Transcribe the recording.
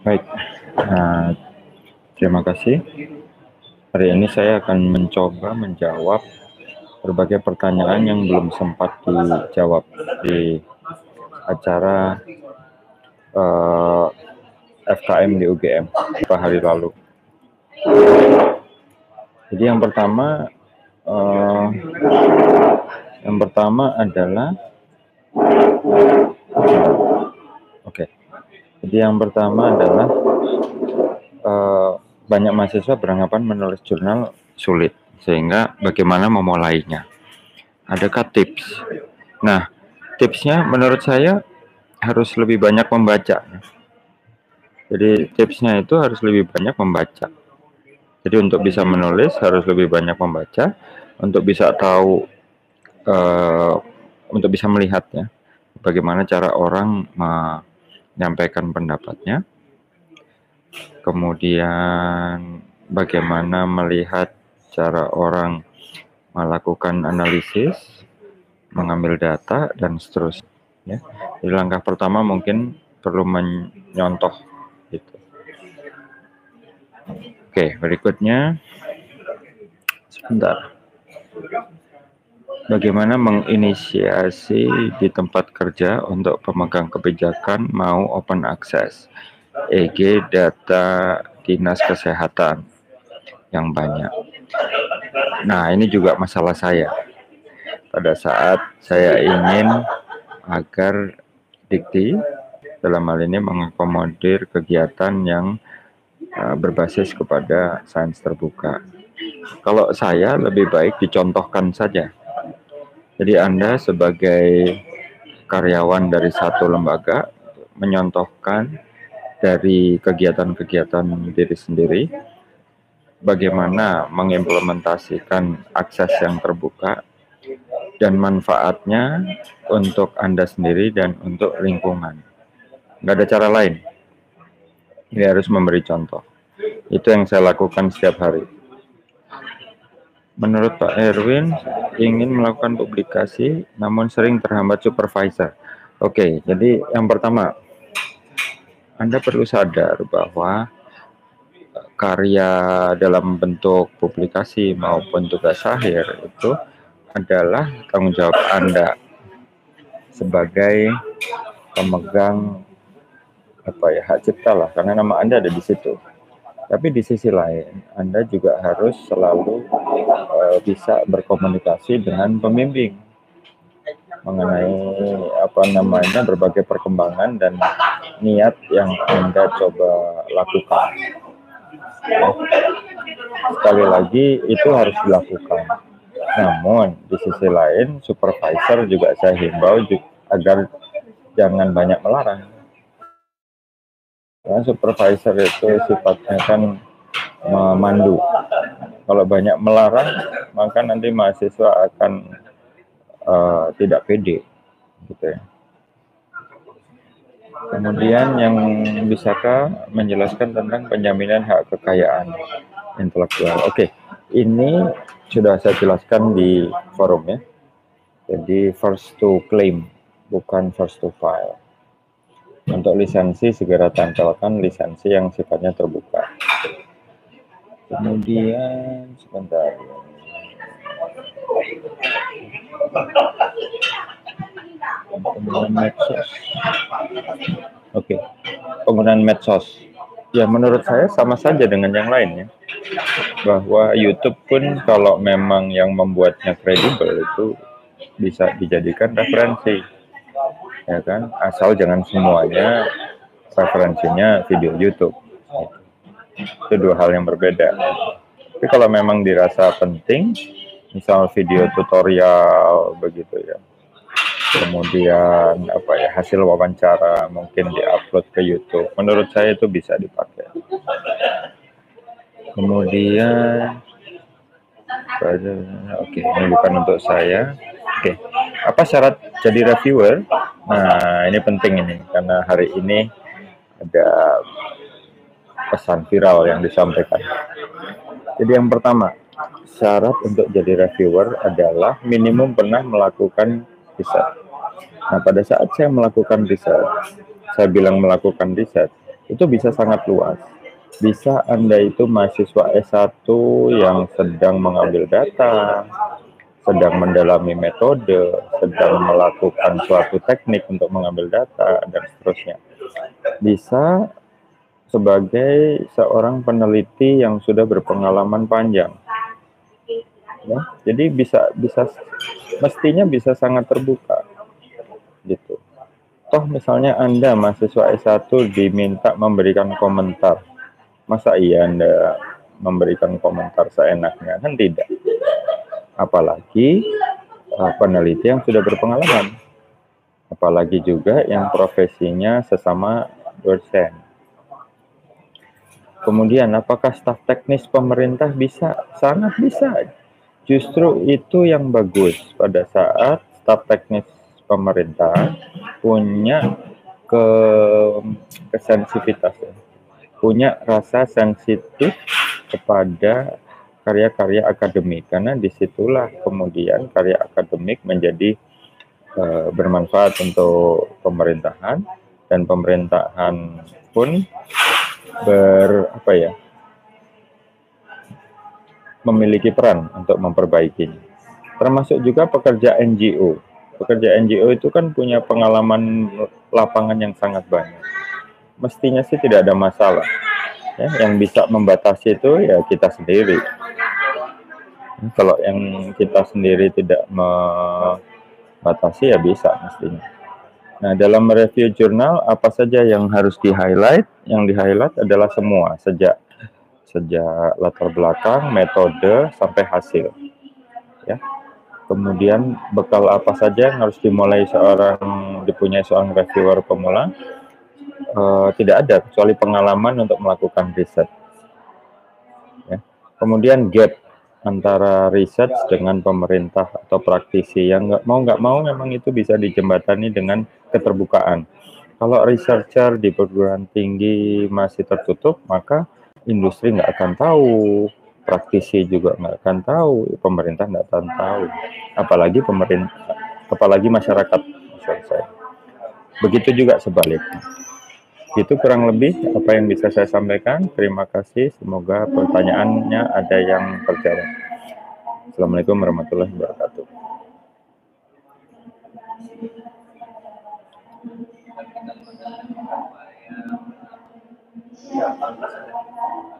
Baik, nah, terima kasih. Hari ini saya akan mencoba menjawab berbagai pertanyaan yang belum sempat dijawab di acara uh, eh, FKM di UGM beberapa hari lalu. Jadi yang pertama, uh, yang pertama adalah. Jadi yang pertama adalah uh, banyak mahasiswa beranggapan menulis jurnal sulit, sehingga bagaimana memulainya? Adakah tips? Nah, tipsnya menurut saya harus lebih banyak membaca. Jadi tipsnya itu harus lebih banyak membaca. Jadi untuk bisa menulis harus lebih banyak membaca, untuk bisa tahu, uh, untuk bisa melihatnya, bagaimana cara orang menyampaikan pendapatnya, kemudian bagaimana melihat cara orang melakukan analisis, mengambil data, dan seterusnya. Ya. Jadi langkah pertama mungkin perlu menyontoh. Gitu. Oke, berikutnya sebentar. Bagaimana menginisiasi di tempat kerja untuk pemegang kebijakan mau open access? EG data dinas kesehatan yang banyak. Nah, ini juga masalah saya. Pada saat saya ingin agar dikti dalam hal ini mengakomodir kegiatan yang uh, berbasis kepada sains terbuka. Kalau saya lebih baik dicontohkan saja. Jadi Anda sebagai karyawan dari satu lembaga menyontohkan dari kegiatan-kegiatan diri sendiri, bagaimana mengimplementasikan akses yang terbuka dan manfaatnya untuk Anda sendiri dan untuk lingkungan. Nggak ada cara lain. Ini harus memberi contoh. Itu yang saya lakukan setiap hari. Menurut Pak Erwin, ingin melakukan publikasi namun sering terhambat supervisor. Oke, jadi yang pertama, anda perlu sadar bahwa eh, karya dalam bentuk publikasi maupun tugas akhir itu adalah tanggung jawab Anda sebagai pemegang apa ya hak cipta lah karena nama Anda ada di situ. Tapi di sisi lain Anda juga harus selalu uh, bisa berkomunikasi dengan pembimbing mengenai apa namanya berbagai perkembangan dan niat yang Anda coba lakukan. Ya. Sekali lagi itu harus dilakukan. Namun di sisi lain supervisor juga saya himbau agar jangan banyak melarang. Ya, supervisor itu sifatnya kan memandu. Kalau banyak melarang, maka nanti mahasiswa akan uh, tidak pede gitu ya. Kemudian yang bisakah menjelaskan tentang penjaminan hak kekayaan intelektual? Oke, ini sudah saya jelaskan di forum ya. Jadi first to claim, bukan first to file. Untuk lisensi segera tempelkan lisensi yang sifatnya terbuka. Kemudian sebentar. Penggunaan medsos. Oke, okay. penggunaan medsos. Ya menurut saya sama saja dengan yang lainnya. Bahwa YouTube pun kalau memang yang membuatnya kredibel itu bisa dijadikan referensi. Ya kan? Asal jangan semuanya referensinya video YouTube. Itu dua hal yang berbeda. Tapi kalau memang dirasa penting, misal video tutorial begitu ya kemudian apa ya hasil wawancara mungkin diupload ke YouTube menurut saya itu bisa dipakai kemudian oke okay, ini bukan untuk saya oke okay. apa syarat jadi reviewer nah ini penting ini karena hari ini ada pesan viral yang disampaikan jadi yang pertama syarat untuk jadi reviewer adalah minimum pernah melakukan riset. Nah, pada saat saya melakukan riset, saya bilang melakukan riset, itu bisa sangat luas. Bisa Anda itu mahasiswa S1 yang sedang mengambil data, sedang mendalami metode, sedang melakukan suatu teknik untuk mengambil data, dan seterusnya. Bisa sebagai seorang peneliti yang sudah berpengalaman panjang. Ya, jadi bisa bisa mestinya bisa sangat terbuka. Gitu. Toh misalnya Anda mahasiswa S1 diminta memberikan komentar Masa iya Anda memberikan komentar seenaknya? Kan tidak. Apalagi uh, peneliti yang sudah berpengalaman. Apalagi juga yang profesinya sesama dosen. Kemudian, apakah staf teknis pemerintah bisa? Sangat bisa. Justru itu yang bagus pada saat staf teknis pemerintah punya ke kesensitivitas punya rasa sensitif kepada karya-karya akademik. Karena di situlah kemudian karya akademik menjadi uh, bermanfaat untuk pemerintahan. Dan pemerintahan pun ber apa ya memiliki peran untuk memperbaikinya. Termasuk juga pekerja NGO pekerja NGO itu kan punya pengalaman lapangan yang sangat banyak. Mestinya sih tidak ada masalah. Ya, yang bisa membatasi itu ya kita sendiri. Kalau yang kita sendiri tidak membatasi ya bisa mestinya. Nah, dalam review jurnal apa saja yang harus di-highlight? Yang di-highlight adalah semua sejak sejak latar belakang, metode sampai hasil. Ya. Kemudian bekal apa saja yang harus dimulai seorang dipunyai seorang reviewer pemula? uh, tidak ada kecuali pengalaman untuk melakukan riset. Ya. Kemudian gap antara riset dengan pemerintah atau praktisi yang nggak mau nggak mau memang itu bisa dijembatani dengan keterbukaan. Kalau researcher di perguruan tinggi masih tertutup, maka industri nggak akan tahu, praktisi juga nggak akan tahu, pemerintah nggak akan tahu, apalagi pemerintah, apalagi masyarakat. Masyarakat. Begitu juga sebaliknya. Itu kurang lebih apa yang bisa saya sampaikan. Terima kasih. Semoga pertanyaannya ada yang terjawab. Assalamualaikum warahmatullahi wabarakatuh.